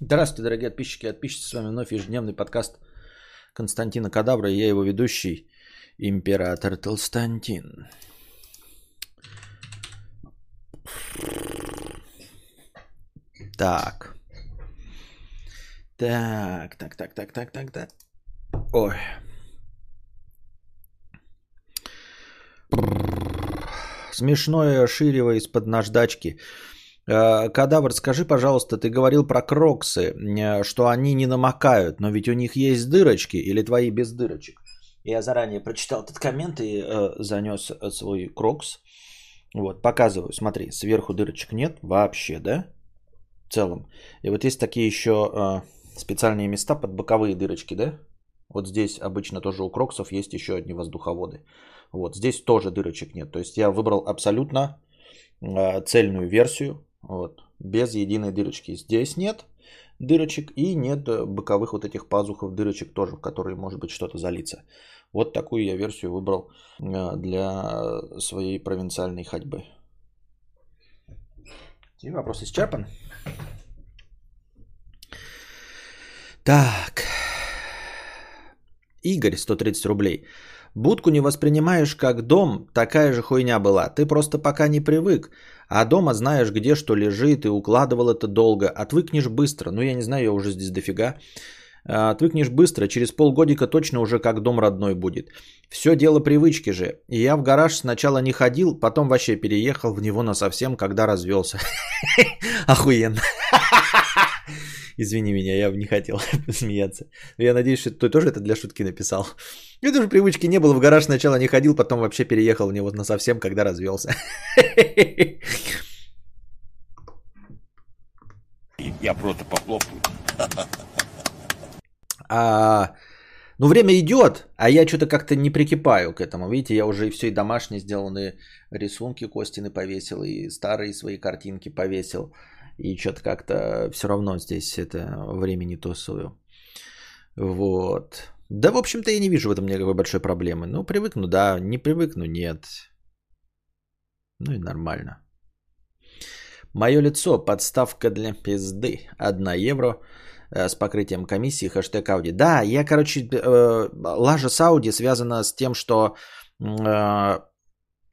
Здравствуйте, дорогие подписчики и подписчицы. С вами вновь ежедневный подкаст Константина Кадавра. И я его ведущий, император Толстантин. Так. Так, так, так, так, так, так, так. Ой. Смешное ширево из-под наждачки. Э, Кадавр, скажи, пожалуйста, ты говорил про кроксы, э, что они не намокают, но ведь у них есть дырочки или твои без дырочек? Я заранее прочитал этот коммент и э, занес э, свой крокс. Вот, показываю, смотри, сверху дырочек нет вообще, да? В целом. И вот есть такие еще э, специальные места под боковые дырочки, да? Вот здесь обычно тоже у кроксов есть еще одни воздуховоды. Вот здесь тоже дырочек нет. То есть я выбрал абсолютно э, цельную версию, вот, без единой дырочки. Здесь нет дырочек и нет боковых вот этих пазухов дырочек тоже, в которые может быть что-то залиться. Вот такую я версию выбрал э, для своей провинциальной ходьбы. И вопрос исчерпан. Так. Игорь, 130 рублей. Будку не воспринимаешь как дом, такая же хуйня была. Ты просто пока не привык. А дома знаешь, где что лежит, и укладывал это долго. Отвыкнешь быстро. Ну, я не знаю, я уже здесь дофига. А, отвыкнешь быстро, через полгодика точно уже как дом родной будет. Все дело привычки же. И я в гараж сначала не ходил, потом вообще переехал в него на совсем, когда развелся. Охуенно. Извини меня, я не хотел смеяться. Я надеюсь, что ты тоже это для шутки написал. Это же привычки не было. В гараж сначала не ходил, потом вообще переехал в него на совсем, когда развелся. Я просто похлопаю. А, ну, время идет, а я что-то как-то не прикипаю к этому. Видите, я уже все и домашние сделанные рисунки Костины повесил, и старые свои картинки повесил. И что-то как-то все равно здесь это времени тусую. Вот. Да, в общем-то, я не вижу в этом никакой большой проблемы. Ну, привыкну, да, не привыкну, нет. Ну и нормально. Мое лицо, подставка для пизды. 1 евро э, с покрытием комиссии, хэштег Ауди. Да, я, короче, э, лажа с Ауди связана с тем, что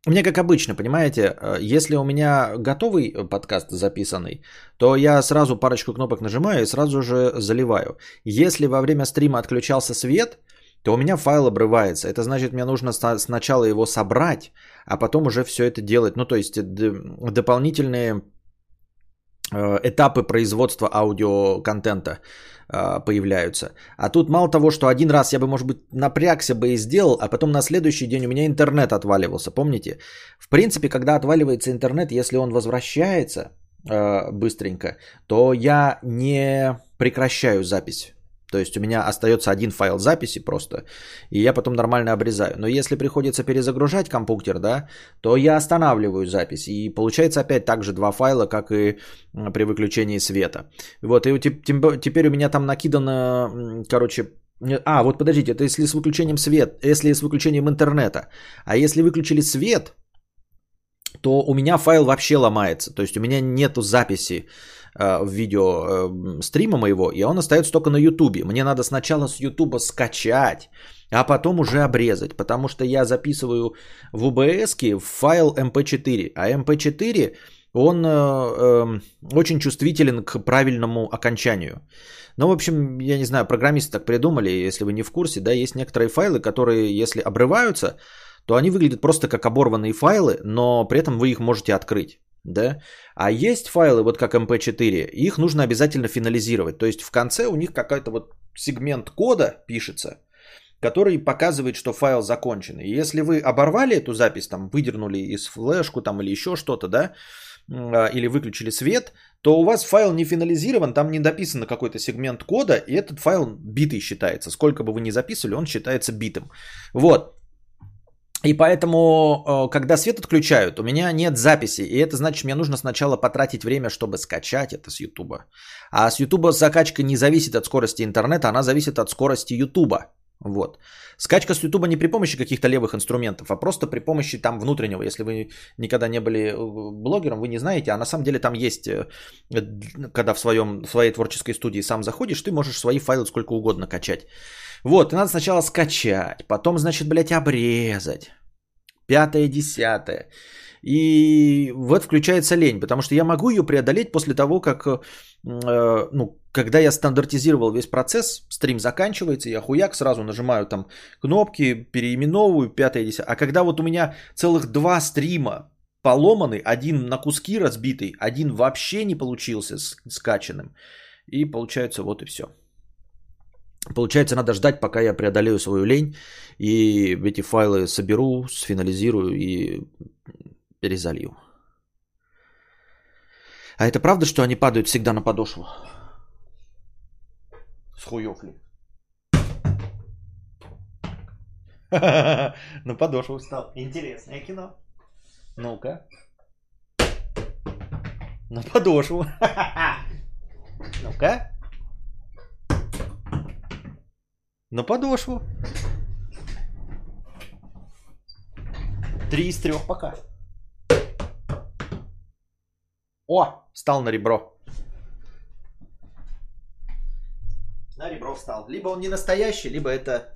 меня как обычно, понимаете, э, если у меня готовый подкаст записанный, то я сразу парочку кнопок нажимаю и сразу же заливаю. Если во время стрима отключался свет, то у меня файл обрывается. Это значит, мне нужно сначала его собрать, а потом уже все это делать. Ну, то есть дополнительные э, этапы производства аудиоконтента а, появляются. А тут мало того, что один раз я бы, может быть, напрягся бы и сделал, а потом на следующий день у меня интернет отваливался, помните? В принципе, когда отваливается интернет, если он возвращается э, быстренько, то я не прекращаю запись. То есть у меня остается один файл записи просто, и я потом нормально обрезаю. Но если приходится перезагружать компьютер, да, то я останавливаю запись. И получается опять так же два файла, как и при выключении света. Вот, и теперь у меня там накидано, короче, а, вот подождите, это если с выключением света, если с выключением интернета. А если выключили свет, то у меня файл вообще ломается. То есть у меня нету записи Э, в видео э, стрима моего, и он остается только на Ютубе. Мне надо сначала с Ютуба скачать, а потом уже обрезать, потому что я записываю в UBS файл MP4, а MP4 он э, э, очень чувствителен к правильному окончанию. Ну, в общем, я не знаю, программисты так придумали, если вы не в курсе, да, есть некоторые файлы, которые, если обрываются, то они выглядят просто как оборванные файлы, но при этом вы их можете открыть да, а есть файлы вот как MP4, их нужно обязательно финализировать, то есть в конце у них какой-то вот сегмент кода пишется, который показывает, что файл закончен. И если вы оборвали эту запись, там выдернули из флешку там или еще что-то, да, а, или выключили свет, то у вас файл не финализирован, там не дописано какой-то сегмент кода, и этот файл битый считается. Сколько бы вы ни записывали, он считается битым. Вот. И поэтому, э, когда свет отключают, у меня нет записи. И это значит, мне нужно сначала потратить время, чтобы скачать это с Ютуба. А с Ютуба закачка не зависит от скорости интернета, она зависит от скорости Ютуба. Вот. Скачка с Ютуба не при помощи каких-то левых инструментов, а просто при помощи там внутреннего. Если вы никогда не были э, блогером, вы не знаете, а на самом деле там есть, э, когда в, своем, в своей творческой студии сам заходишь, ты можешь свои файлы сколько угодно качать. Вот, и надо сначала скачать, потом, значит, блядь, обрезать. Пятое, десятое. И вот включается лень, потому что я могу ее преодолеть после того, как, э, ну, когда я стандартизировал весь процесс, стрим заканчивается, я хуяк сразу нажимаю там кнопки, переименовываю, пятое, десятое. А когда вот у меня целых два стрима поломаны, один на куски разбитый, один вообще не получился скачанным. И получается вот и все. Получается, надо ждать, пока я преодолею свою лень и эти файлы соберу, сфинализирую и перезалью. А это правда, что они падают всегда на подошву? С хуёв ли? На подошву встал. Интересное кино. Ну-ка. На подошву. Ну-ка. На подошву. Три из трех пока. О, встал на ребро. На ребро встал. Либо он не настоящий, либо это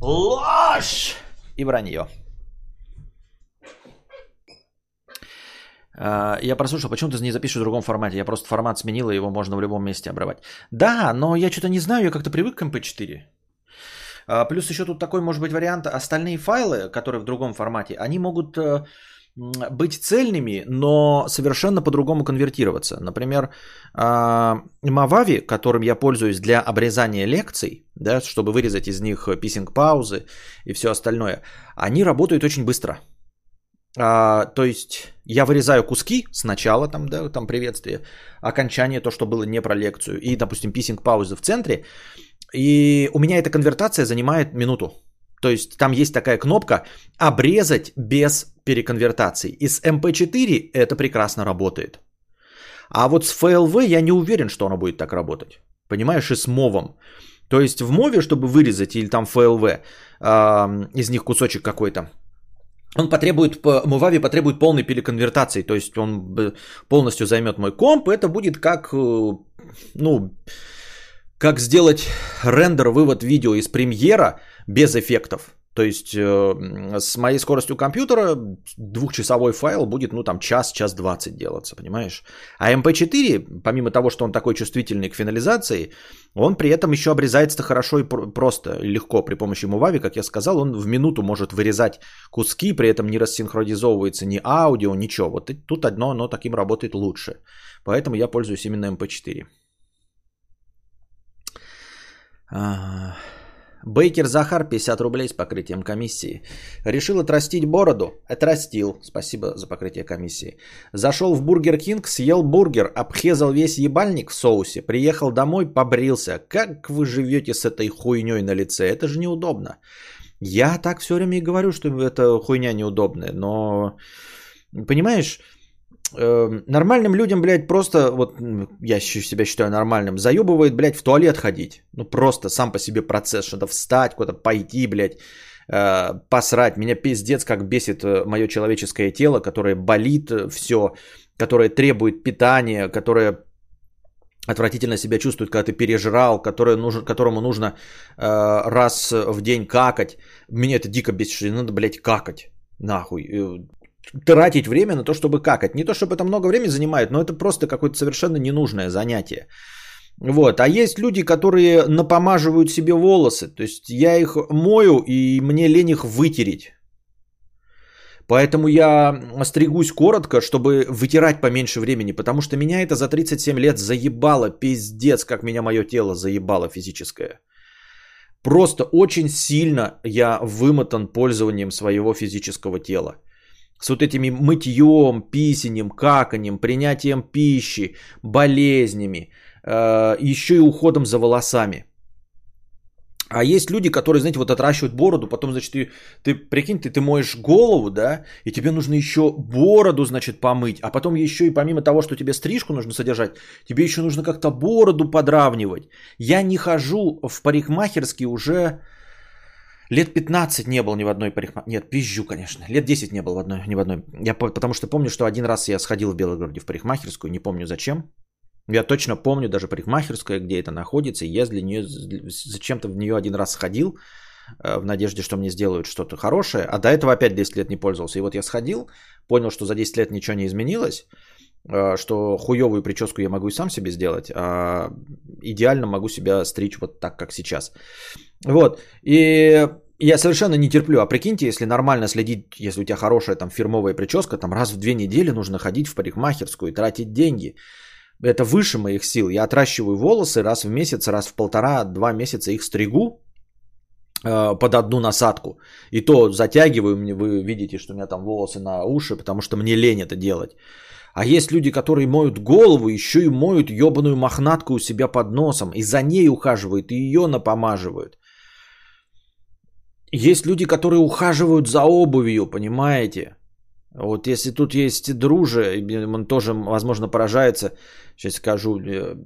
ложь и вранье. А, я прослушал, почему ты не запишешь в другом формате? Я просто формат сменил, и его можно в любом месте обрывать. Да, но я что-то не знаю, я как-то привык к MP4. А, плюс еще тут такой может быть вариант. Остальные файлы, которые в другом формате, они могут э, быть цельными, но совершенно по-другому конвертироваться. Например, Мавави, которым я пользуюсь для обрезания лекций, да, чтобы вырезать из них писинг-паузы и все остальное, они работают очень быстро. А, то есть я вырезаю куски сначала, там, да, там приветствие, окончание, то, что было не про лекцию, и, допустим, писинг-паузы в центре, и у меня эта конвертация занимает минуту. То есть там есть такая кнопка «Обрезать без переконвертации». И с MP4 это прекрасно работает. А вот с FLV я не уверен, что оно будет так работать. Понимаешь, и с мовом. То есть в мове, чтобы вырезать, или там FLV, э, из них кусочек какой-то, он потребует, Movavi потребует полной переконвертации, то есть он полностью займет мой комп, это будет как, э, ну, как сделать рендер, вывод видео из премьера без эффектов. То есть э, с моей скоростью компьютера двухчасовой файл будет, ну там час, час двадцать делаться, понимаешь? А MP4, помимо того, что он такой чувствительный к финализации, он при этом еще обрезается хорошо и просто, легко при помощи Movavi, как я сказал, он в минуту может вырезать куски, при этом не рассинхронизовывается ни аудио, ничего. Вот тут одно, оно таким работает лучше. Поэтому я пользуюсь именно MP4. А... Бейкер Захар, 50 рублей с покрытием комиссии. Решил отрастить бороду? Отрастил. Спасибо за покрытие комиссии. Зашел в Бургер Кинг, съел бургер, обхезал весь ебальник в соусе, приехал домой, побрился. Как вы живете с этой хуйней на лице? Это же неудобно. Я так все время и говорю, что эта хуйня неудобная, но... Понимаешь, Эм, нормальным людям, блядь, просто, вот я себя считаю нормальным, заебывает, блядь, в туалет ходить. Ну просто сам по себе процесс, что-то встать, куда-то пойти, блядь, э, посрать. Меня пиздец как бесит э, мое человеческое тело, которое болит э, все, которое требует питания, которое отвратительно себя чувствует, когда ты пережрал, которое нужно, которому нужно э, раз в день какать. Меня это дико бесит, что надо, блядь, какать. Нахуй тратить время на то, чтобы какать. Не то, чтобы это много времени занимает, но это просто какое-то совершенно ненужное занятие. Вот. А есть люди, которые напомаживают себе волосы. То есть я их мою, и мне лень их вытереть. Поэтому я стригусь коротко, чтобы вытирать поменьше времени, потому что меня это за 37 лет заебало, пиздец, как меня мое тело заебало физическое. Просто очень сильно я вымотан пользованием своего физического тела с вот этими мытьем, писанием, каканием, принятием пищи, болезнями, э, еще и уходом за волосами. А есть люди, которые, знаете, вот отращивают бороду, потом, значит, ты, ты прикинь, ты, ты моешь голову, да, и тебе нужно еще бороду, значит, помыть, а потом еще и помимо того, что тебе стрижку нужно содержать, тебе еще нужно как-то бороду подравнивать. Я не хожу в парикмахерский уже Лет 15 не был ни в одной парикмахерской. Нет, пизжу, конечно. Лет 10 не был в одной, ни в одной. Я потому что помню, что один раз я сходил в Белогороде в парикмахерскую, не помню зачем. Я точно помню даже парикмахерская, где это находится. И я для нее, зачем-то в нее один раз сходил э, в надежде, что мне сделают что-то хорошее. А до этого опять 10 лет не пользовался. И вот я сходил, понял, что за 10 лет ничего не изменилось. Э, что хуевую прическу я могу и сам себе сделать, а идеально могу себя стричь вот так, как сейчас. Вот. И я совершенно не терплю. А прикиньте, если нормально следить, если у тебя хорошая там фирмовая прическа, там раз в две недели нужно ходить в парикмахерскую и тратить деньги. Это выше моих сил. Я отращиваю волосы раз в месяц, раз в полтора-два месяца их стригу э, под одну насадку. И то затягиваю, вы видите, что у меня там волосы на уши, потому что мне лень это делать. А есть люди, которые моют голову, еще и моют ебаную мохнатку у себя под носом. И за ней ухаживают, и ее напомаживают. Есть люди, которые ухаживают за обувью, понимаете? Вот если тут есть друже, он тоже, возможно, поражается. Сейчас скажу. Э,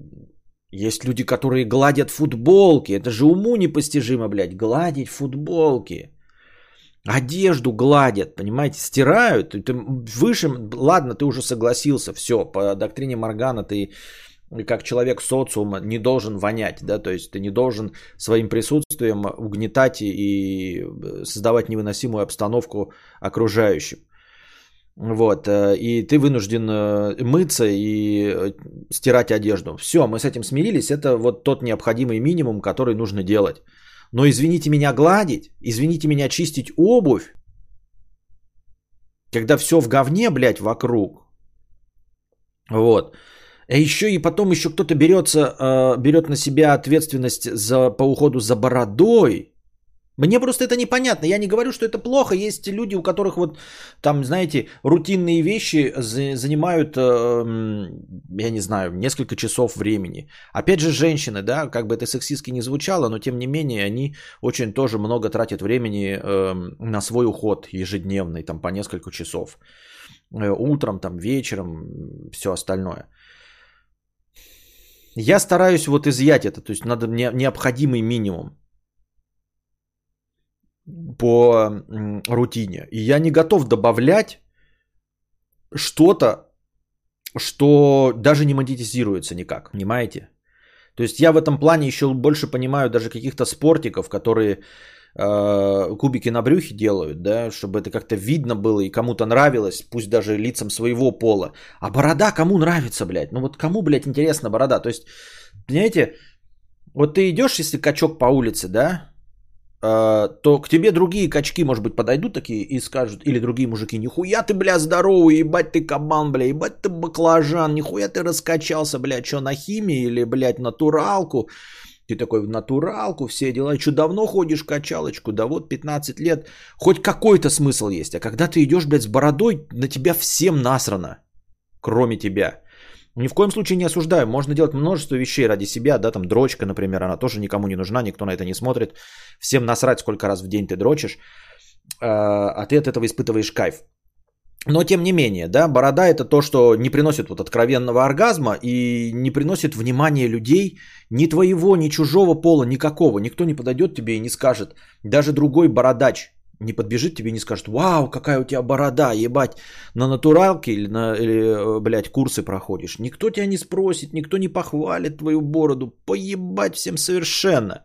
есть люди, которые гладят футболки. Это же уму непостижимо, блядь. Гладить футболки. Одежду гладят, понимаете, стирают. Ты выше, ладно, ты уже согласился, все, по доктрине Моргана ты как человек социума не должен вонять, да, то есть ты не должен своим присутствием угнетать и создавать невыносимую обстановку окружающим. Вот, э, и ты вынужден э, мыться и э, стирать одежду. Все, мы с этим смирились, это вот тот необходимый минимум, который нужно делать. Но извините меня гладить, извините меня чистить обувь, когда все в говне, блядь, вокруг. Вот. А еще и потом еще кто-то берется, э, берет на себя ответственность за, по уходу за бородой. Мне просто это непонятно. Я не говорю, что это плохо. Есть люди, у которых вот там, знаете, рутинные вещи занимают, э, я не знаю, несколько часов времени. Опять же, женщины, да, как бы это сексистски не звучало, но тем не менее они очень тоже много тратят времени э, на свой уход ежедневный, там по несколько часов. Э, утром, там вечером, все остальное. Я стараюсь вот изъять это, то есть надо необходимый минимум по рутине. И я не готов добавлять что-то, что даже не монетизируется никак, понимаете? То есть я в этом плане еще больше понимаю даже каких-то спортиков, которые э, кубики на брюхе делают, да, чтобы это как-то видно было и кому-то нравилось, пусть даже лицам своего пола. А борода кому нравится, блядь? Ну вот кому, блядь, интересна борода? То есть, понимаете, вот ты идешь, если качок по улице, да, то к тебе другие качки, может быть, подойдут такие и скажут, или другие мужики, нихуя ты, бля, здоровый, ебать ты кабан, бля, ебать ты баклажан, нихуя ты раскачался, бля, что на химии или, блядь, натуралку. Ты такой в натуралку, все дела. Что, давно ходишь качалочку? Да вот 15 лет. Хоть какой-то смысл есть. А когда ты идешь, блядь, с бородой, на тебя всем насрано. Кроме тебя. Ни в коем случае не осуждаю. Можно делать множество вещей ради себя. Да, там дрочка, например, она тоже никому не нужна, никто на это не смотрит. Всем насрать, сколько раз в день ты дрочишь. А, а ты от этого испытываешь кайф. Но тем не менее, да, борода это то, что не приносит вот откровенного оргазма и не приносит внимания людей ни твоего, ни чужого пола, никакого. Никто не подойдет тебе и не скажет. Даже другой бородач не подбежит тебе и не скажет, вау, какая у тебя борода, ебать, на натуралке или, на, или э, блядь, курсы проходишь. Никто тебя не спросит, никто не похвалит твою бороду, поебать всем совершенно.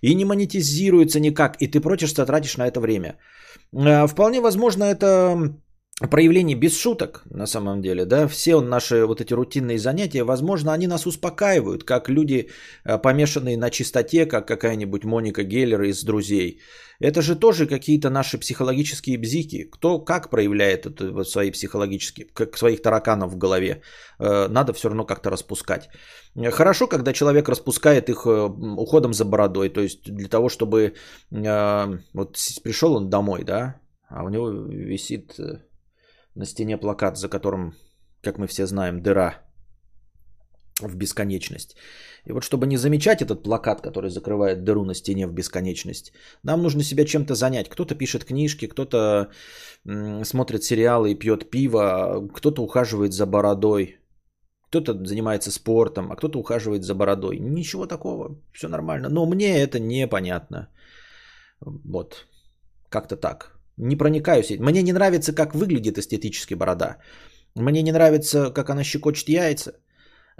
И не монетизируется никак, и ты прочишься тратишь на это время. Э, вполне возможно, это проявление без шуток, на самом деле, да, все наши вот эти рутинные занятия, возможно, они нас успокаивают, как люди, э, помешанные на чистоте, как какая-нибудь Моника Геллер из «Друзей». Это же тоже какие-то наши психологические бзики. Кто как проявляет это, вот, свои психологические, как своих тараканов в голове, э, надо все равно как-то распускать. Хорошо, когда человек распускает их э, уходом за бородой, то есть для того, чтобы вот пришел он домой, да, а у него висит на стене плакат, за которым, как мы все знаем, дыра в бесконечность. И вот чтобы не замечать этот плакат, который закрывает дыру на стене в бесконечность, нам нужно себя чем-то занять. Кто-то пишет книжки, кто-то смотрит сериалы и пьет пиво, кто-то ухаживает за бородой, кто-то занимается спортом, а кто-то ухаживает за бородой. Ничего такого, все нормально. Но мне это непонятно. Вот, как-то так. Не проникаюсь. Мне не нравится, как выглядит эстетически борода. Мне не нравится, как она щекочет яйца.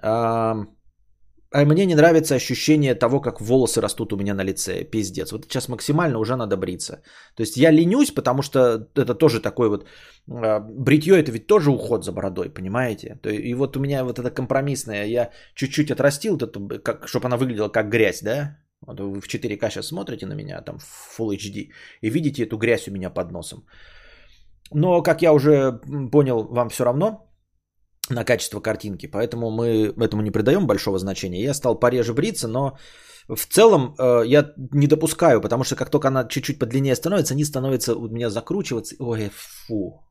А, мне не нравится ощущение того, как волосы растут у меня на лице. Пиздец. Вот сейчас максимально уже надо бриться. То есть я ленюсь, потому что это тоже такой вот... А, бритье это ведь тоже уход за бородой, понимаете? И вот у меня вот это компромиссное. Я чуть-чуть отрастил, вот это, как, чтобы она выглядела как грязь, да? Вот вы в 4К сейчас смотрите на меня, там в Full HD, и видите эту грязь у меня под носом. Но, как я уже понял, вам все равно на качество картинки, поэтому мы этому не придаем большого значения. Я стал пореже бриться, но в целом э, я не допускаю, потому что как только она чуть-чуть подлиннее становится, они становятся у меня закручиваться. Ой, фу.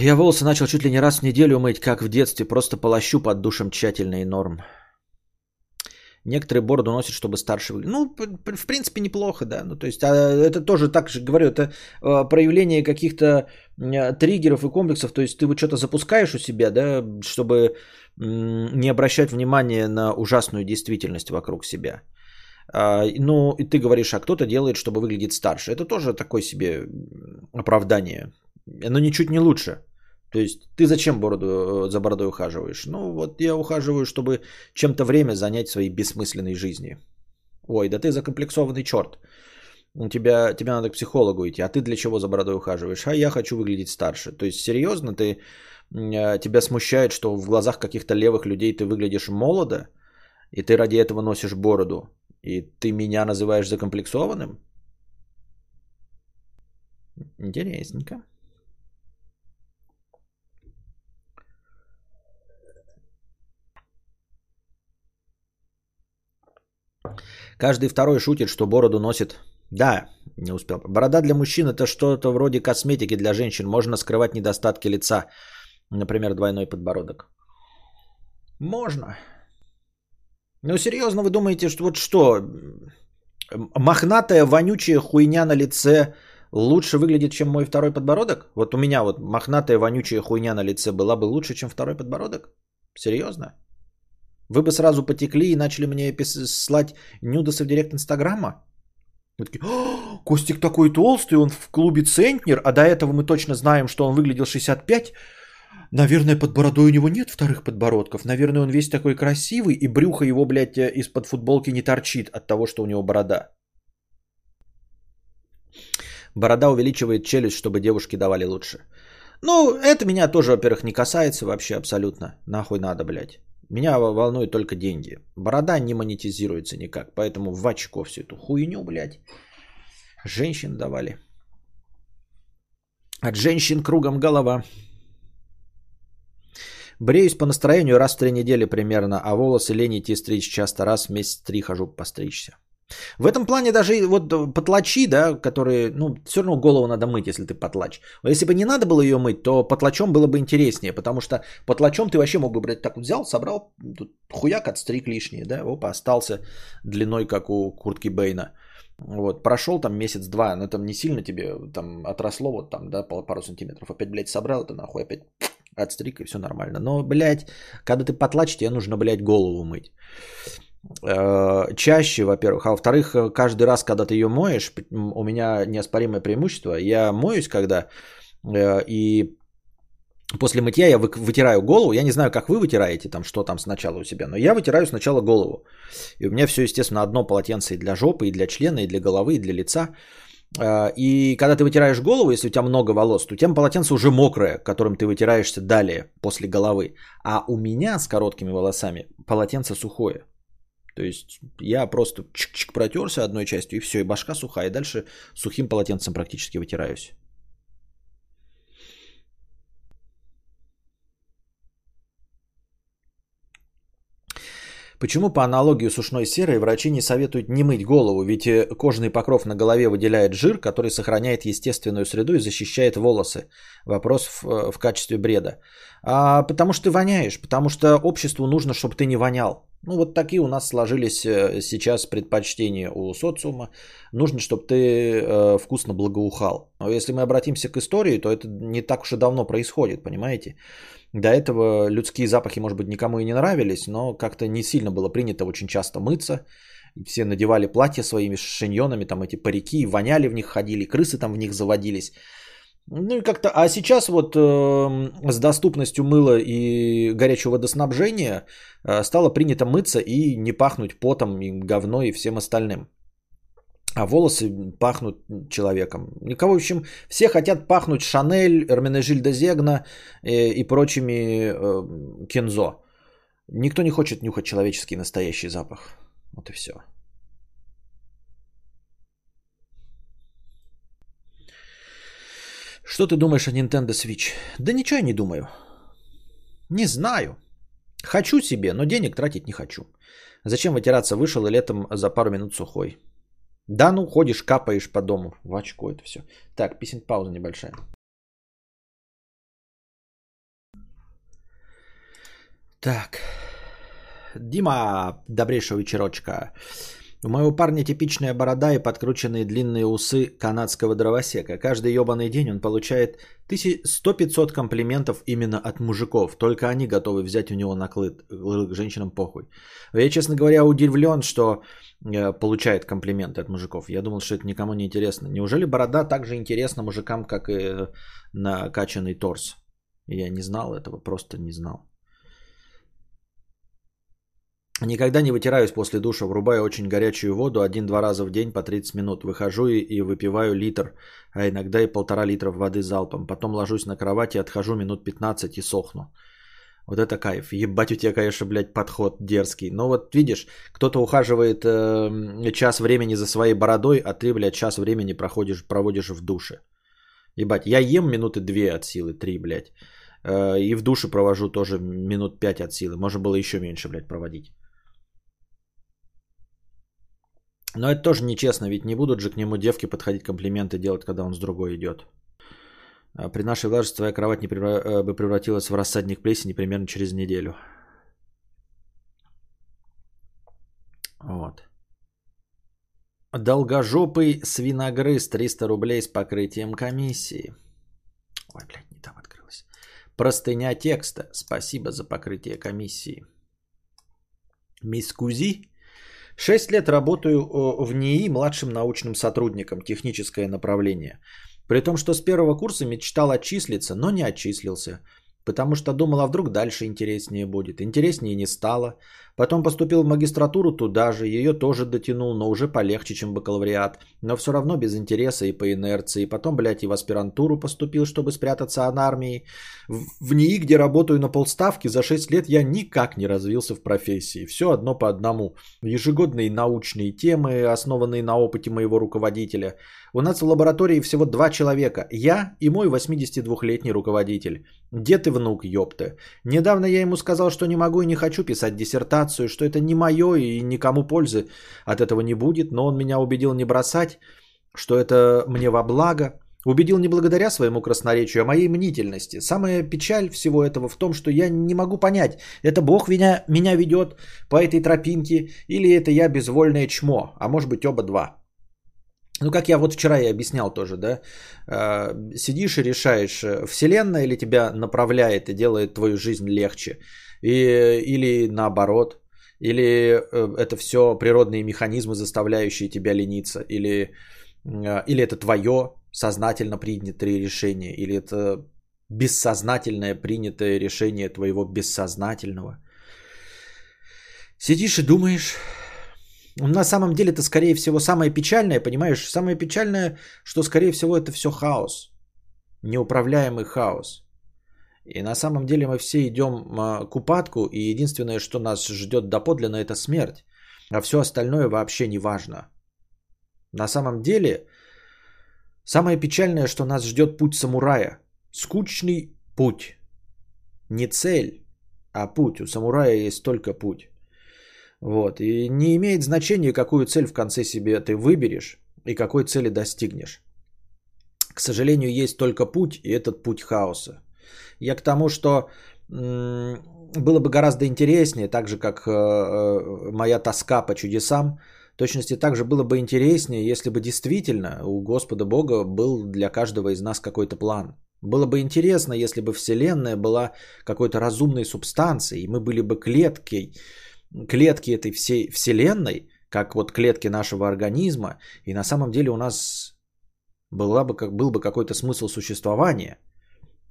Я волосы начал чуть ли не раз в неделю мыть, как в детстве, просто полощу под душем тщательно и норм. Некоторые бороду носят, чтобы старше выглядеть. Ну, в принципе, неплохо, да. Ну, то есть, а это тоже, так же говорю, это а, проявление каких-то триггеров и комплексов. То есть, ты вот что-то запускаешь у себя, да, чтобы не обращать внимания на ужасную действительность вокруг себя. А, ну, и ты говоришь, а кто-то делает, чтобы выглядеть старше. Это тоже такое себе оправдание. Оно ничуть не лучше. То есть ты зачем бороду, э, за бородой ухаживаешь? Ну вот я ухаживаю, чтобы чем-то время занять своей бессмысленной жизни. Ой, да ты закомплексованный черт. У тебя, тебе надо к психологу идти, а ты для чего за бородой ухаживаешь? А я хочу выглядеть старше. То есть серьезно ты, э, тебя смущает, что в глазах каких-то левых людей ты выглядишь молодо, и ты ради этого носишь бороду, и ты меня называешь закомплексованным? Интересненько. Каждый второй шутит, что бороду носит. Да, не успел. Борода для мужчин это что-то вроде косметики для женщин. Можно скрывать недостатки лица. Например, двойной подбородок. Можно. Ну, серьезно, вы думаете, что вот что? Мохнатая, вонючая хуйня на лице лучше выглядит, чем мой второй подбородок? Вот у меня вот мохнатая, вонючая хуйня на лице была бы лучше, чем второй подбородок? Серьезно? Вы бы сразу потекли и начали мне слать нюдосы в директ Инстаграма? Вы такие, Костик такой толстый, он в клубе Центнер, а до этого мы точно знаем, что он выглядел 65. Наверное, под бородой у него нет вторых подбородков. Наверное, он весь такой красивый, и брюхо его, блядь, э, из-под футболки не торчит от того, что у него борода. Борода увеличивает челюсть, чтобы девушки давали лучше. Ну, это меня тоже, во-первых, не касается вообще абсолютно. Нахуй надо, блядь. Меня волнуют только деньги. Борода не монетизируется никак, поэтому в очко всю эту хуйню, блядь, женщин давали. От женщин кругом голова. Бреюсь по настроению раз в три недели примерно, а волосы лень идти стричь часто раз в месяц три хожу постричься. В этом плане даже вот потлачи, да, которые, ну, все равно голову надо мыть, если ты потлач. Но если бы не надо было ее мыть, то потлачом было бы интереснее, потому что потлачом ты вообще мог бы брать так вот взял, собрал, тут хуяк отстриг лишнее, да, опа, остался длиной, как у куртки Бейна. Вот, прошел там месяц-два, но там не сильно тебе там отросло, вот там, да, пару сантиметров. Опять, блядь, собрал это нахуй, опять отстриг и все нормально. Но, блядь, когда ты потлач, тебе нужно, блядь, голову мыть. Э, чаще, во-первых, а во-вторых, э, каждый раз, когда ты ее моешь, у меня неоспоримое преимущество, я моюсь когда, э, и после мытья я вытираю голову, я не знаю, как вы вытираете, там, что там сначала у себя, но я вытираю сначала голову. И у меня все, естественно, одно полотенце и для жопы, и для члена, и для головы, и для лица. И когда ты вытираешь голову, если у тебя много волос, то у тебя полотенце уже мокрое, которым ты вытираешься далее, после головы. А у меня с короткими волосами полотенце сухое. То есть я просто чик-чик протерся одной частью, и все, и башка сухая. И дальше сухим полотенцем практически вытираюсь. Почему по аналогии с ушной серой врачи не советуют не мыть голову? Ведь э, кожный покров на голове выделяет жир, который сохраняет естественную среду и защищает волосы. Вопрос в, в качестве бреда. А, потому что ты воняешь, потому что обществу нужно, чтобы ты не вонял. Ну, вот такие у нас сложились э, сейчас предпочтения у социума. Нужно, чтобы ты э, вкусно благоухал. Но если мы обратимся к истории, то это не так уж и давно происходит, понимаете? До этого людские запахи, может быть, никому и не нравились, но как-то не сильно было принято очень часто мыться. Все надевали платья своими шиньонами, там эти парики, воняли в них ходили, крысы там в них заводились. Ну и как-то, а сейчас вот э, с доступностью мыла и горячего водоснабжения э, стало принято мыться и не пахнуть потом, и говной и всем остальным. А волосы пахнут человеком. Никого, в общем, все хотят пахнуть Шанель, Эрменежиль де Зегна э, и прочими э, Кензо. Никто не хочет нюхать человеческий настоящий запах. Вот и все. Что ты думаешь о Nintendo Switch? Да ничего я не думаю. Не знаю. Хочу себе, но денег тратить не хочу. Зачем вытираться? Вышел и летом за пару минут сухой. Да ну, ходишь, капаешь по дому. В очко это все. Так, писем пауза небольшая. Так. Дима, добрейшего вечерочка. У моего парня типичная борода и подкрученные длинные усы канадского дровосека. Каждый ебаный день он получает 100-500 комплиментов именно от мужиков. Только они готовы взять у него наклык. Женщинам похуй. Я, честно говоря, удивлен, что э, получает комплименты от мужиков. Я думал, что это никому не интересно. Неужели борода так же интересна мужикам, как и накачанный торс? Я не знал этого, просто не знал. Никогда не вытираюсь после душа, врубаю очень горячую воду один-два раза в день по 30 минут. Выхожу и, и выпиваю литр, а иногда и полтора литра воды залпом. Потом ложусь на кровать и отхожу минут 15 и сохну. Вот это кайф. Ебать у тебя, конечно, блядь, подход дерзкий. Но вот видишь, кто-то ухаживает э, час времени за своей бородой, а ты, блядь, час времени проходишь, проводишь в душе. Ебать, я ем минуты две от силы, три, блядь. Э, и в душе провожу тоже минут пять от силы. Можно было еще меньше, блядь, проводить. Но это тоже нечестно, ведь не будут же к нему девки подходить комплименты делать, когда он с другой идет. А при нашей влажности твоя кровать не превра... Э, бы превратилась в рассадник плесени примерно через неделю. Вот. Долгожопый свиногрыз 300 рублей с покрытием комиссии. Ой, блядь, не там открылось. Простыня текста. Спасибо за покрытие комиссии. Мисс Кузи Шесть лет работаю э, в НИИ младшим научным сотрудником, техническое направление. При том, что с первого курса мечтал отчислиться, но не отчислился. Потому что думал, а вдруг дальше интереснее будет. Интереснее не стало. Потом поступил в магистратуру туда же, ее тоже дотянул, но уже полегче, чем бакалавриат. Но все равно без интереса и по инерции. Потом, блядь, и в аспирантуру поступил, чтобы спрятаться от армии. В НИИ, где работаю на полставки, за 6 лет я никак не развился в профессии. Все одно по одному. Ежегодные научные темы, основанные на опыте моего руководителя. У нас в лаборатории всего два человека. Я и мой 82-летний руководитель. Дед и внук, ёпта. Недавно я ему сказал, что не могу и не хочу писать диссертацию, что это не мое и никому пользы от этого не будет, но он меня убедил не бросать, что это мне во благо. Убедил не благодаря своему красноречию, а моей мнительности. Самая печаль всего этого в том, что я не могу понять, это Бог меня, меня ведет по этой тропинке или это я безвольное чмо, а может быть оба два. Ну, как я вот вчера и объяснял тоже, да, а, сидишь и решаешь, э, Вселенная или тебя направляет и делает твою жизнь легче, и, или наоборот, или э, это все природные механизмы, заставляющие тебя лениться, или, а, или это твое сознательно принятое решение, или это бессознательное принятое решение твоего бессознательного. Сидишь и думаешь, на самом деле это, скорее всего, самое печальное, понимаешь? Самое печальное, что, скорее всего, это все хаос. Неуправляемый хаос. И на самом деле мы все идем к упадку, и единственное, что нас ждет доподлинно, это смерть. А все остальное вообще не важно. На самом деле, самое печальное, что нас ждет путь самурая. Скучный путь. Не цель, а путь. У самурая есть только путь. Вот. И не имеет значения, какую цель в конце себе ты выберешь и какой цели достигнешь. К сожалению, есть только путь, и этот путь хаоса. Я к тому, что было бы гораздо интереснее, так же как э, э, моя тоска по чудесам, точности также было бы интереснее, если бы действительно у Господа Бога был для каждого из нас какой-то план. Было бы интересно, если бы Вселенная была какой-то разумной субстанцией, и мы были бы клеткой, клетки этой всей Вселенной, как вот клетки нашего организма, и на самом деле у нас была бы, как, был бы какой-то смысл существования.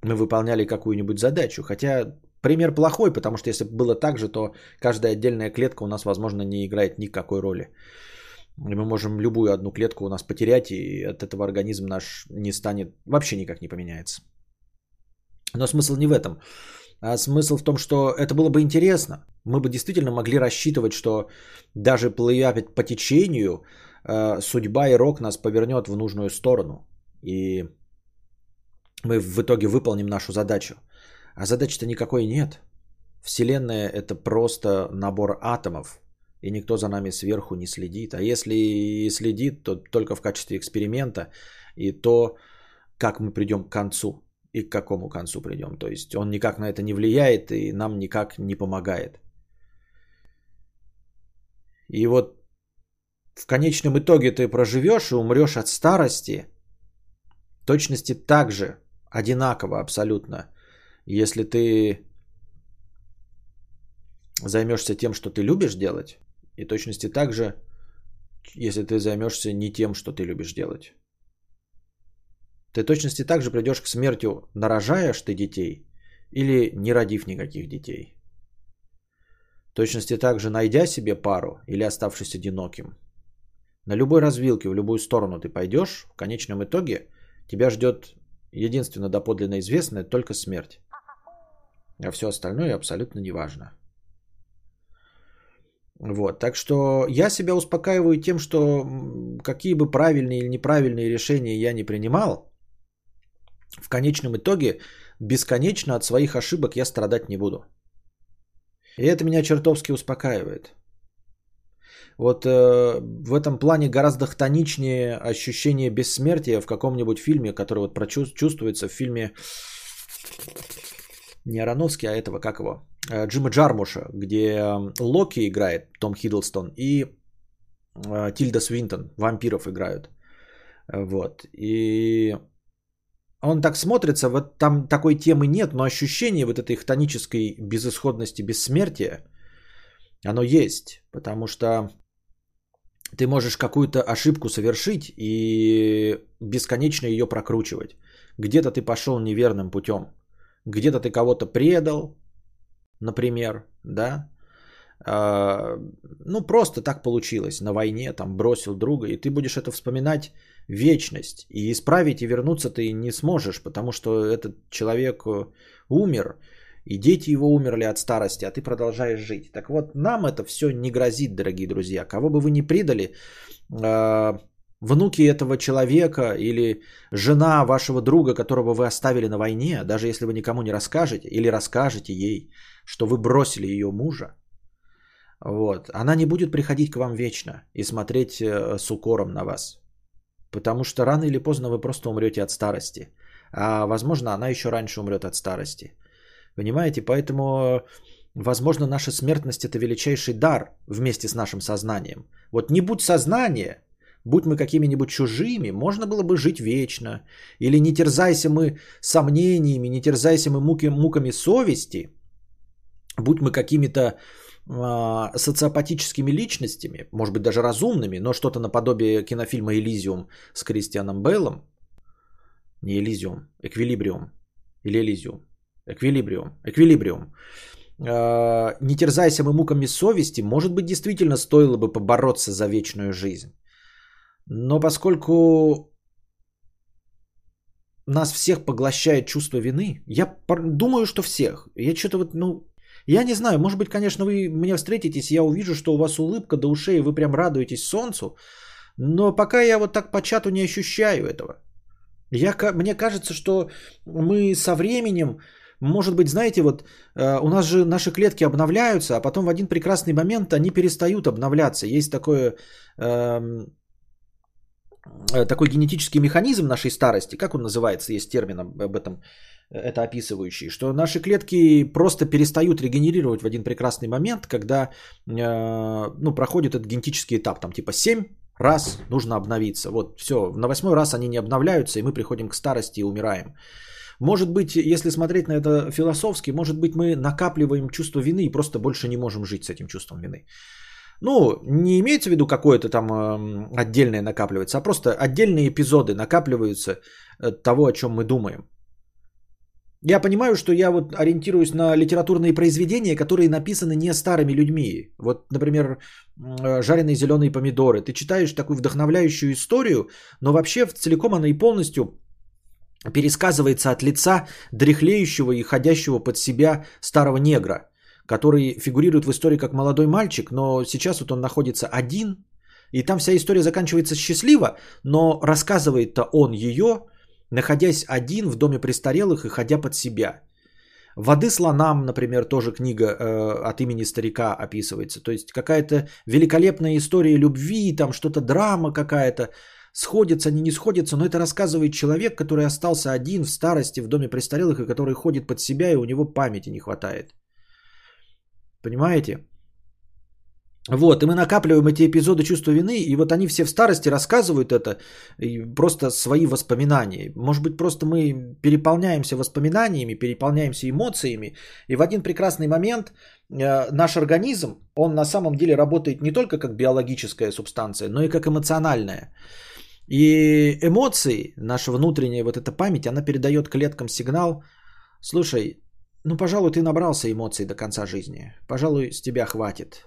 Мы выполняли какую-нибудь задачу. Хотя пример плохой, потому что если бы было так же, то каждая отдельная клетка у нас, возможно, не играет никакой роли. И мы можем любую одну клетку у нас потерять, и от этого организм наш не станет, вообще никак не поменяется. Но смысл не в этом. А смысл в том, что это было бы интересно. Мы бы действительно могли рассчитывать, что даже плывя по течению, э, судьба и рок нас повернет в нужную сторону. И мы в итоге выполним нашу задачу. А задачи-то никакой нет. Вселенная это просто набор атомов, и никто за нами сверху не следит. А если и следит, то только в качестве эксперимента, и то, как мы придем к концу и к какому концу придем. То есть он никак на это не влияет и нам никак не помогает. И вот в конечном итоге ты проживешь и умрешь от старости, точности так же, одинаково абсолютно, если ты займешься тем, что ты любишь делать, и точности так же, если ты займешься не тем, что ты любишь делать. Ты точности так же придешь к смерти, нарожаешь ты детей или не родив никаких детей. Точности так же найдя себе пару или оставшись одиноким. На любой развилке, в любую сторону ты пойдешь, в конечном итоге тебя ждет единственно доподлинно известное только смерть. А все остальное абсолютно не важно. Вот, так что я себя успокаиваю тем, что какие бы правильные или неправильные решения я не принимал, в конечном итоге бесконечно от своих ошибок я страдать не буду. И это меня чертовски успокаивает. Вот э, в этом плане гораздо хтоничнее ощущение бессмертия в каком-нибудь фильме, который вот прочувствуется в фильме не Ароновский, а этого, как его, э, Джима Джармуша, где э, Локи играет, Том Хиддлстон, и э, Тильда Свинтон, вампиров играют. Вот. И он так смотрится, вот там такой темы нет, но ощущение вот этой хтонической безысходности, бессмертия, оно есть, потому что ты можешь какую-то ошибку совершить и бесконечно ее прокручивать. Где-то ты пошел неверным путем, где-то ты кого-то предал, например, да, а, ну просто так получилось. На войне, там бросил друга, и ты будешь это вспоминать вечность, и исправить и вернуться ты не сможешь, потому что этот человек э, умер, и дети его умерли от старости, а ты продолжаешь жить. Так вот, нам это все не грозит, дорогие друзья. Кого бы вы ни предали, а, внуки этого человека или жена вашего друга, которого вы оставили на войне, даже если вы никому не расскажете или расскажете ей, что вы бросили ее мужа, вот, она не будет приходить к вам вечно и смотреть э, с укором на вас. Потому что рано или поздно вы просто умрете от старости. А возможно, она еще раньше умрет от старости. Понимаете? Поэтому, возможно, наша смертность это величайший дар вместе с нашим сознанием. Вот не будь сознание, будь мы какими-нибудь чужими, можно было бы жить вечно. Или не терзайся мы сомнениями, не терзайся мы муки, муками совести, будь мы какими-то э, социопатическими личностями, может быть даже разумными, но что-то наподобие кинофильма «Элизиум» с Кристианом Бейлом, не «Элизиум», «Эквилибриум» или «Элизиум», Эквилибриум. Эквилибриум. А, не терзайся мы муками совести, может быть, действительно стоило бы побороться за вечную жизнь. Но поскольку нас всех поглощает чувство вины, я думаю, что всех. Я что-то вот, ну, я не знаю, может быть, конечно, вы меня встретитесь, я увижу, что у вас улыбка до ушей, вы прям радуетесь солнцу, но пока я вот так по чату не ощущаю этого. Я, мне кажется, что мы со временем может быть, знаете, вот э, у нас же наши клетки обновляются, а потом в один прекрасный момент они перестают обновляться. Есть такое, э, э, такой генетический механизм нашей старости, как он называется, есть термин об этом, э, это описывающий, что наши клетки просто перестают регенерировать в один прекрасный момент, когда ну, проходит этот генетический этап, там типа 7 раз нужно обновиться. Вот все, на восьмой раз они не обновляются, и мы приходим к старости и умираем. Может быть, если смотреть на это философски, может быть, мы накапливаем чувство вины и просто больше не можем жить с этим чувством вины. Ну, не имеется в виду какое-то там э, отдельное накапливается, а просто отдельные эпизоды накапливаются того, о чем мы думаем. Я понимаю, что я вот ориентируюсь на литературные произведения, которые написаны не старыми людьми. Вот, например, э, «Жареные зеленые помидоры». Ты читаешь такую вдохновляющую историю, но вообще целиком она и полностью пересказывается от лица дряхлеющего и ходящего под себя старого негра, который фигурирует в истории как молодой мальчик, но сейчас вот он находится один, и там вся история заканчивается счастливо, но рассказывает-то он ее, находясь один в доме престарелых и ходя под себя. «Воды слонам», например, тоже книга э, от имени старика описывается. То есть какая-то великолепная история любви, там что-то драма какая-то. Сходятся они, не сходятся, но это рассказывает человек, который остался один в старости в доме престарелых и который ходит под себя, и у него памяти не хватает. Понимаете? Вот, и мы накапливаем эти эпизоды чувства вины, и вот они все в старости рассказывают это, и просто свои воспоминания. Может быть, просто мы переполняемся воспоминаниями, переполняемся эмоциями, и в один прекрасный момент э, наш организм, он на самом деле работает не только как биологическая субстанция, но и как эмоциональная. И эмоции, наша внутренняя вот эта память, она передает клеткам сигнал, слушай, ну, пожалуй, ты набрался эмоций до конца жизни, пожалуй, с тебя хватит.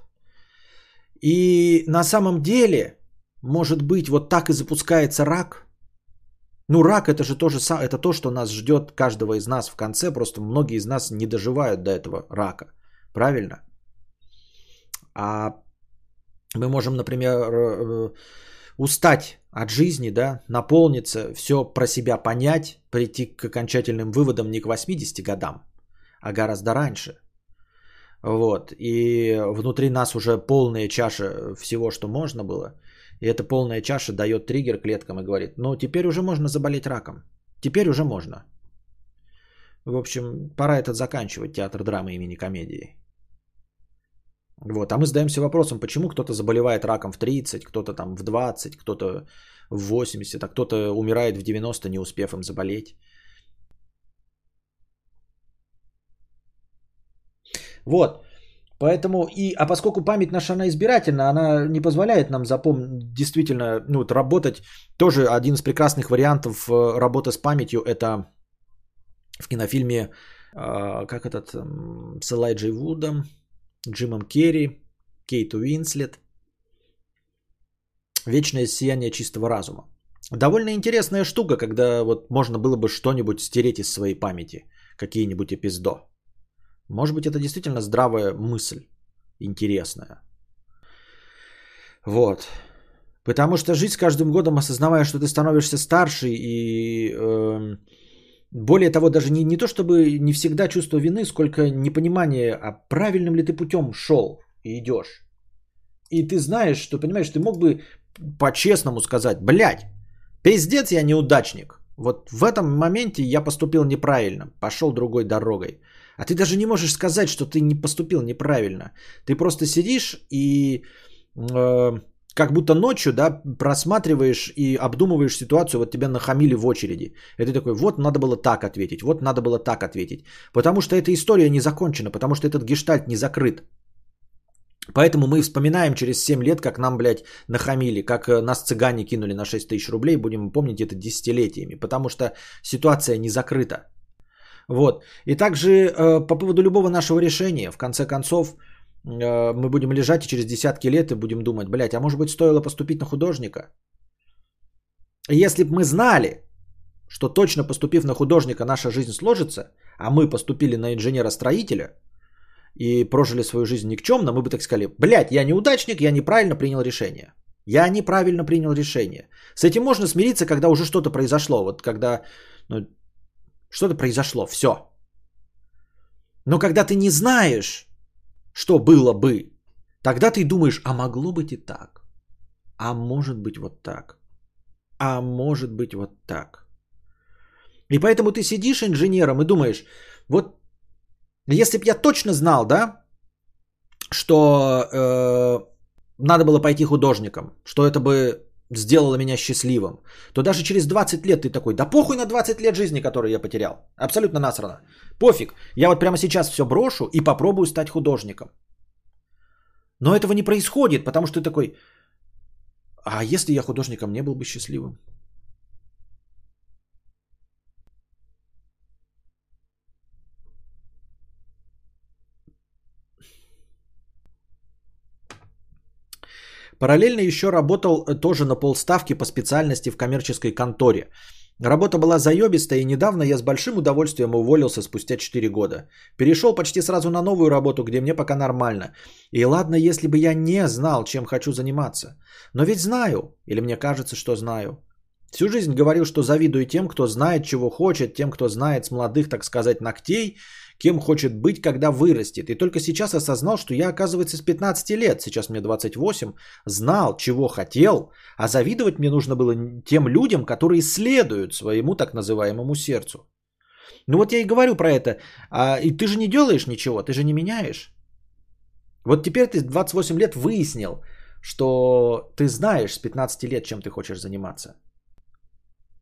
И на самом деле, может быть, вот так и запускается рак. Ну, рак это же то же самое, это то, что нас ждет каждого из нас в конце, просто многие из нас не доживают до этого рака. Правильно? А мы можем, например, э, устать от жизни, да, наполниться, все про себя понять, прийти к окончательным выводам не к 80 годам, а гораздо раньше. Вот. И внутри нас уже полная чаша всего, что можно было. И эта полная чаша дает триггер клеткам и говорит, ну теперь уже можно заболеть раком. Теперь уже можно. В общем, пора этот заканчивать, театр драмы имени комедии. Вот. А мы задаемся вопросом, почему кто-то заболевает раком в 30, кто-то там в 20, кто-то в 80, а кто-то умирает в 90, не успев им заболеть. Вот. Поэтому и, а поскольку память наша, она избирательна, она не позволяет нам запомнить, действительно, ну, вот, работать. Тоже один из прекрасных вариантов э, работы с памятью, это в кинофильме, э, как этот, с Элайджей Вудом, Джимом Керри, Кейт Уинслет. Вечное сияние чистого разума. Довольно интересная штука, когда вот можно было бы что-нибудь стереть из своей памяти, какие-нибудь эпиздо. Может быть, это действительно здравая мысль, интересная. Вот. Потому что жить с каждым годом, осознавая, что ты становишься старше и э, более того, даже не, не то чтобы не всегда чувство вины, сколько непонимание, а правильным ли ты путем шел и идешь. И ты знаешь, что, понимаешь, ты мог бы по-честному сказать, блядь, пиздец, я неудачник. Вот в этом моменте я поступил неправильно, пошел другой дорогой. А ты даже не можешь сказать, что ты не поступил неправильно. Ты просто сидишь и э, как будто ночью, да, просматриваешь и обдумываешь ситуацию, вот тебя нахамили в очереди. И ты такой, вот надо было так ответить, вот надо было так ответить. Потому что эта история не закончена, потому что этот гештальт не закрыт. Поэтому мы вспоминаем через 7 лет, как нам, блядь, нахамили, как э, нас цыгане кинули на 6 тысяч рублей, будем помнить это десятилетиями, потому что ситуация не закрыта. Вот. И также э, по поводу любого нашего решения, в конце концов, мы будем лежать и через десятки лет и будем думать, блядь, а может быть стоило поступить на художника? Если бы мы знали, что точно поступив на художника наша жизнь сложится, а мы поступили на инженера-строителя и прожили свою жизнь никчемно, мы бы так сказали, блядь, я неудачник, я неправильно принял решение. Я неправильно принял решение. С этим можно смириться, когда уже что-то произошло. Вот когда ну, что-то произошло, все. Но когда ты не знаешь, что было бы, тогда ты думаешь, а могло быть и так. А может быть вот так. а может быть вот так. И поэтому ты сидишь инженером и думаешь, вот если бы я точно знал, да, что э, надо было пойти художником, что это бы сделало меня счастливым, то даже через 20 лет ты такой, да похуй на 20 лет жизни, которые я потерял. Абсолютно насрано. Пофиг. Я вот прямо сейчас все брошу и попробую стать художником. Но этого не происходит, потому что ты такой, а если я художником не был бы счастливым? Параллельно еще работал э, тоже на полставки по специальности в коммерческой конторе. Работа была заебистая, и недавно я с большим удовольствием уволился спустя 4 года. Перешел почти сразу на новую работу, где мне пока нормально. И ладно, если бы я не знал, чем хочу заниматься. Но ведь знаю, или мне кажется, что знаю. Всю жизнь говорил, что завидую тем, кто знает, чего хочет, тем, кто знает с молодых, так сказать, ногтей, кем хочет быть, когда вырастет. И только сейчас осознал, что я, оказывается, с 15 лет, сейчас мне 28, знал, чего хотел, а завидовать мне нужно было тем людям, которые следуют своему так называемому сердцу. Ну вот я и говорю про это. А, и ты же не делаешь ничего, ты же не меняешь. Вот теперь ты 28 лет выяснил, что ты знаешь с 15 лет, чем ты хочешь заниматься.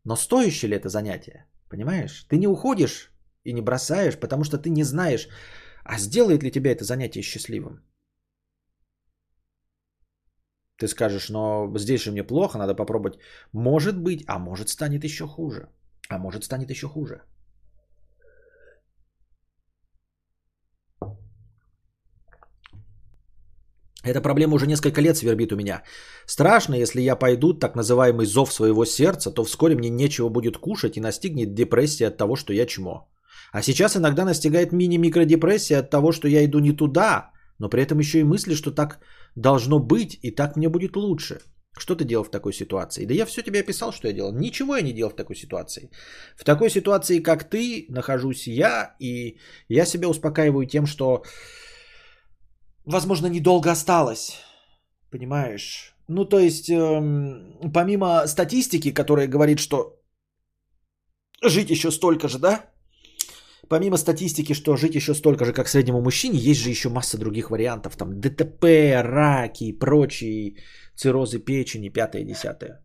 Но стоящее ли это занятие? Понимаешь? Ты не уходишь и не бросаешь, потому что ты не знаешь, а сделает ли тебя это занятие счастливым. Ты скажешь, но здесь же мне плохо, надо попробовать. Может быть, а может станет еще хуже. А может станет еще хуже. Эта проблема уже несколько лет свербит у меня. Страшно, если я пойду так называемый зов своего сердца, то вскоре мне нечего будет кушать и настигнет депрессия от того, что я чмо. А сейчас иногда настигает мини-микродепрессия от того, что я иду не туда, но при этом еще и мысли, что так должно быть и так мне будет лучше. Что ты делал в такой ситуации? Да я все тебе описал, что я делал. Ничего я не делал в такой ситуации. В такой ситуации, как ты, нахожусь я, и я себя успокаиваю тем, что, возможно, недолго осталось. Понимаешь? Ну, то есть, эм, помимо статистики, которая говорит, что жить еще столько же, да? Помимо статистики, что жить еще столько же, как среднему мужчине, есть же еще масса других вариантов. Там ДТП, раки и прочие циррозы печени, пятое, десятое.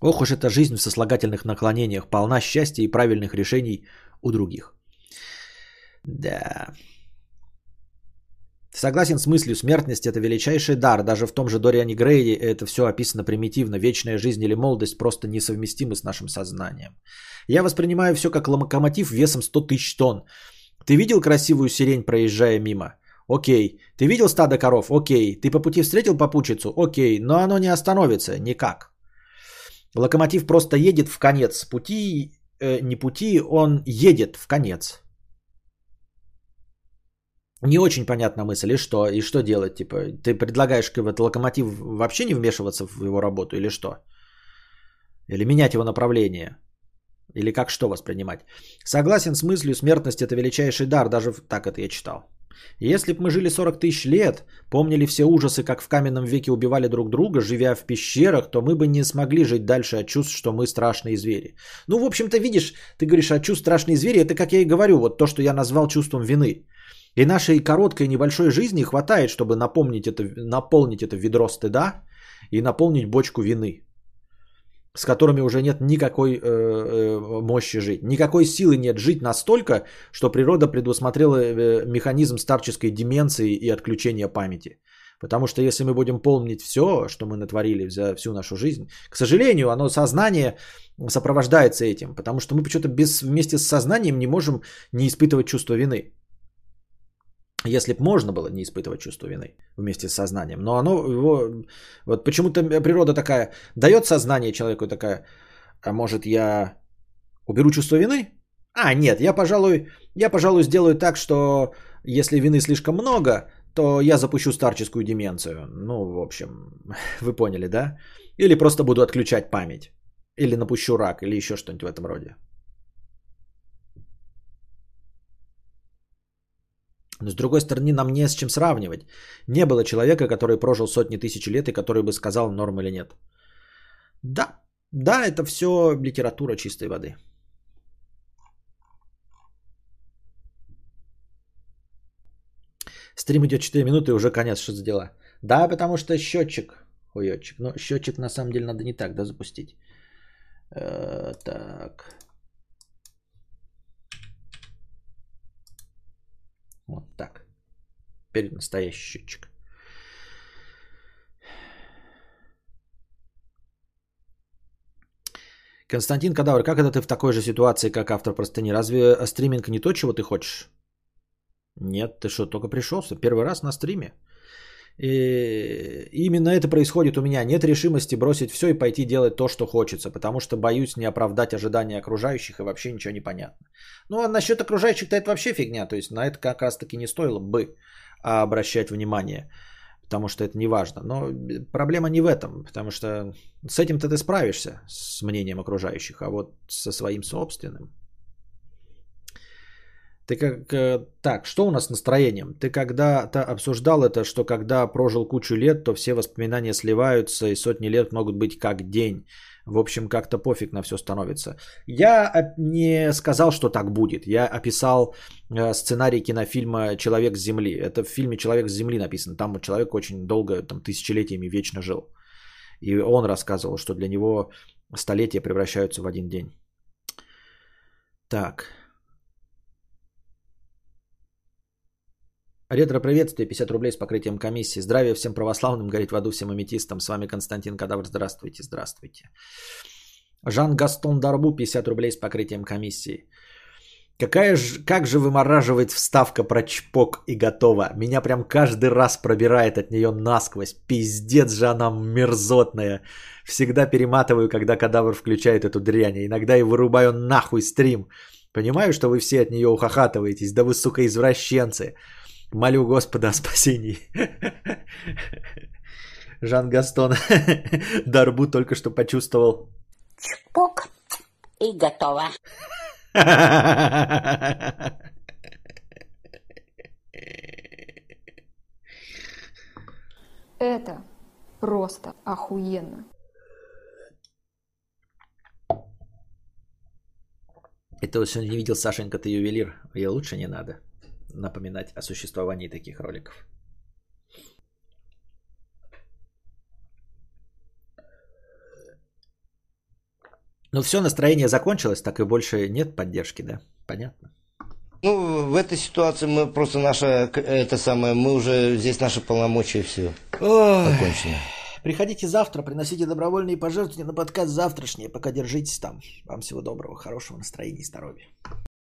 Ох уж эта жизнь в сослагательных наклонениях, полна счастья и правильных решений у других. Да. Согласен с мыслью, смертность это величайший дар. Даже в том же Дориане Грейде это все описано примитивно. Вечная жизнь или молодость просто несовместимы с нашим сознанием. Я воспринимаю все как локомотив весом 100 тысяч тонн. Ты видел красивую сирень, проезжая мимо? Окей. Ты видел стадо коров? Окей. Ты по пути встретил попутчицу? Окей. Но оно не остановится никак. Локомотив просто едет в конец пути, э, не пути, он едет в конец. Не очень понятна мысль, и что, и что делать, типа, ты предлагаешь этот локомотив вообще не вмешиваться в его работу, или что? Или менять его направление? Или как что воспринимать? Согласен с мыслью, смертность это величайший дар, даже так это я читал. Если бы мы жили 40 тысяч лет, помнили все ужасы, как в каменном веке убивали друг друга, живя в пещерах, то мы бы не смогли жить дальше от чувств, что мы страшные звери. Ну, в общем-то, видишь, ты говоришь от чувств страшные звери, это как я и говорю, вот то, что я назвал чувством вины. И нашей короткой небольшой жизни хватает, чтобы напомнить это, наполнить это ведро стыда и наполнить бочку вины, с которыми уже нет никакой э, э, мощи жить. Никакой силы нет жить настолько, что природа предусмотрела э, механизм старческой деменции и отключения памяти. Потому что если мы будем помнить все, что мы натворили за всю нашу жизнь, к сожалению, оно сознание сопровождается этим. Потому что мы почему-то без, вместе с сознанием не можем не испытывать чувство вины. Если бы можно было не испытывать чувство вины вместе с сознанием. Но оно его... Вот почему-то природа такая... Дает сознание человеку такая... А может я уберу чувство вины? А, нет, я, пожалуй, я, пожалуй, сделаю так, что если вины слишком много, то я запущу старческую деменцию. Ну, в общем, вы поняли, да? Или просто буду отключать память. Или напущу рак, или еще что-нибудь в этом роде. Но с другой стороны, нам не с чем сравнивать. Не было человека, который прожил сотни тысяч лет и который бы сказал, норм или нет. Да, да, это все литература чистой воды. Стрим идет 4 минуты и уже конец, что за дела? Да, потому что счетчик, хуетчик. Но счетчик на самом деле надо не так, да, запустить. Э, так. Вот так. Перед настоящий счетчик. Константин Кадавр, как это ты в такой же ситуации, как автор простыни? Разве стриминг не то, чего ты хочешь? Нет, ты что, только пришелся? Первый раз на стриме? И именно это происходит у меня. Нет решимости бросить все и пойти делать то, что хочется, потому что боюсь не оправдать ожидания окружающих и вообще ничего не понятно. Ну а насчет окружающих-то это вообще фигня. То есть на это как раз таки не стоило бы обращать внимание, потому что это не важно. Но проблема не в этом, потому что с этим-то ты справишься, с мнением окружающих, а вот со своим собственным ты как... Э, так, что у нас с настроением? Ты когда-то обсуждал это, что когда прожил кучу лет, то все воспоминания сливаются, и сотни лет могут быть как день. В общем, как-то пофиг на все становится. Я не сказал, что так будет. Я описал э, сценарий кинофильма «Человек с Земли». Это в фильме «Человек с Земли» написано. Там человек очень долго, там тысячелетиями вечно жил. И он рассказывал, что для него столетия превращаются в один день. Так. Ретро приветствие, 50 рублей с покрытием комиссии. Здравия всем православным, гореть в аду всем аметистам. С вами Константин Кадавр. Здравствуйте, здравствуйте. Жан Гастон Дарбу, 50 рублей с покрытием комиссии. Какая ж, как же вымораживает вставка про чпок и готово. Меня прям каждый раз пробирает от нее насквозь. Пиздец же она мерзотная. Всегда перематываю, когда кадавр включает эту дрянь. Иногда и вырубаю нахуй стрим. Понимаю, что вы все от нее ухахатываетесь. Да вы, сука, извращенцы. Молю Господа о спасении. Жан Гастон Дарбу только что почувствовал. Чпок и готово. Это просто охуенно. Это вот сегодня не видел Сашенька, ты ювелир. Ей лучше не надо напоминать о существовании таких роликов. Ну все, настроение закончилось, так и больше нет поддержки, да? Понятно. Ну, в этой ситуации мы просто наша, это самое, мы уже, здесь наши полномочия все закончено. Приходите завтра, приносите добровольные пожертвования на подкаст завтрашнее, пока держитесь там. Вам всего доброго, хорошего настроения и здоровья.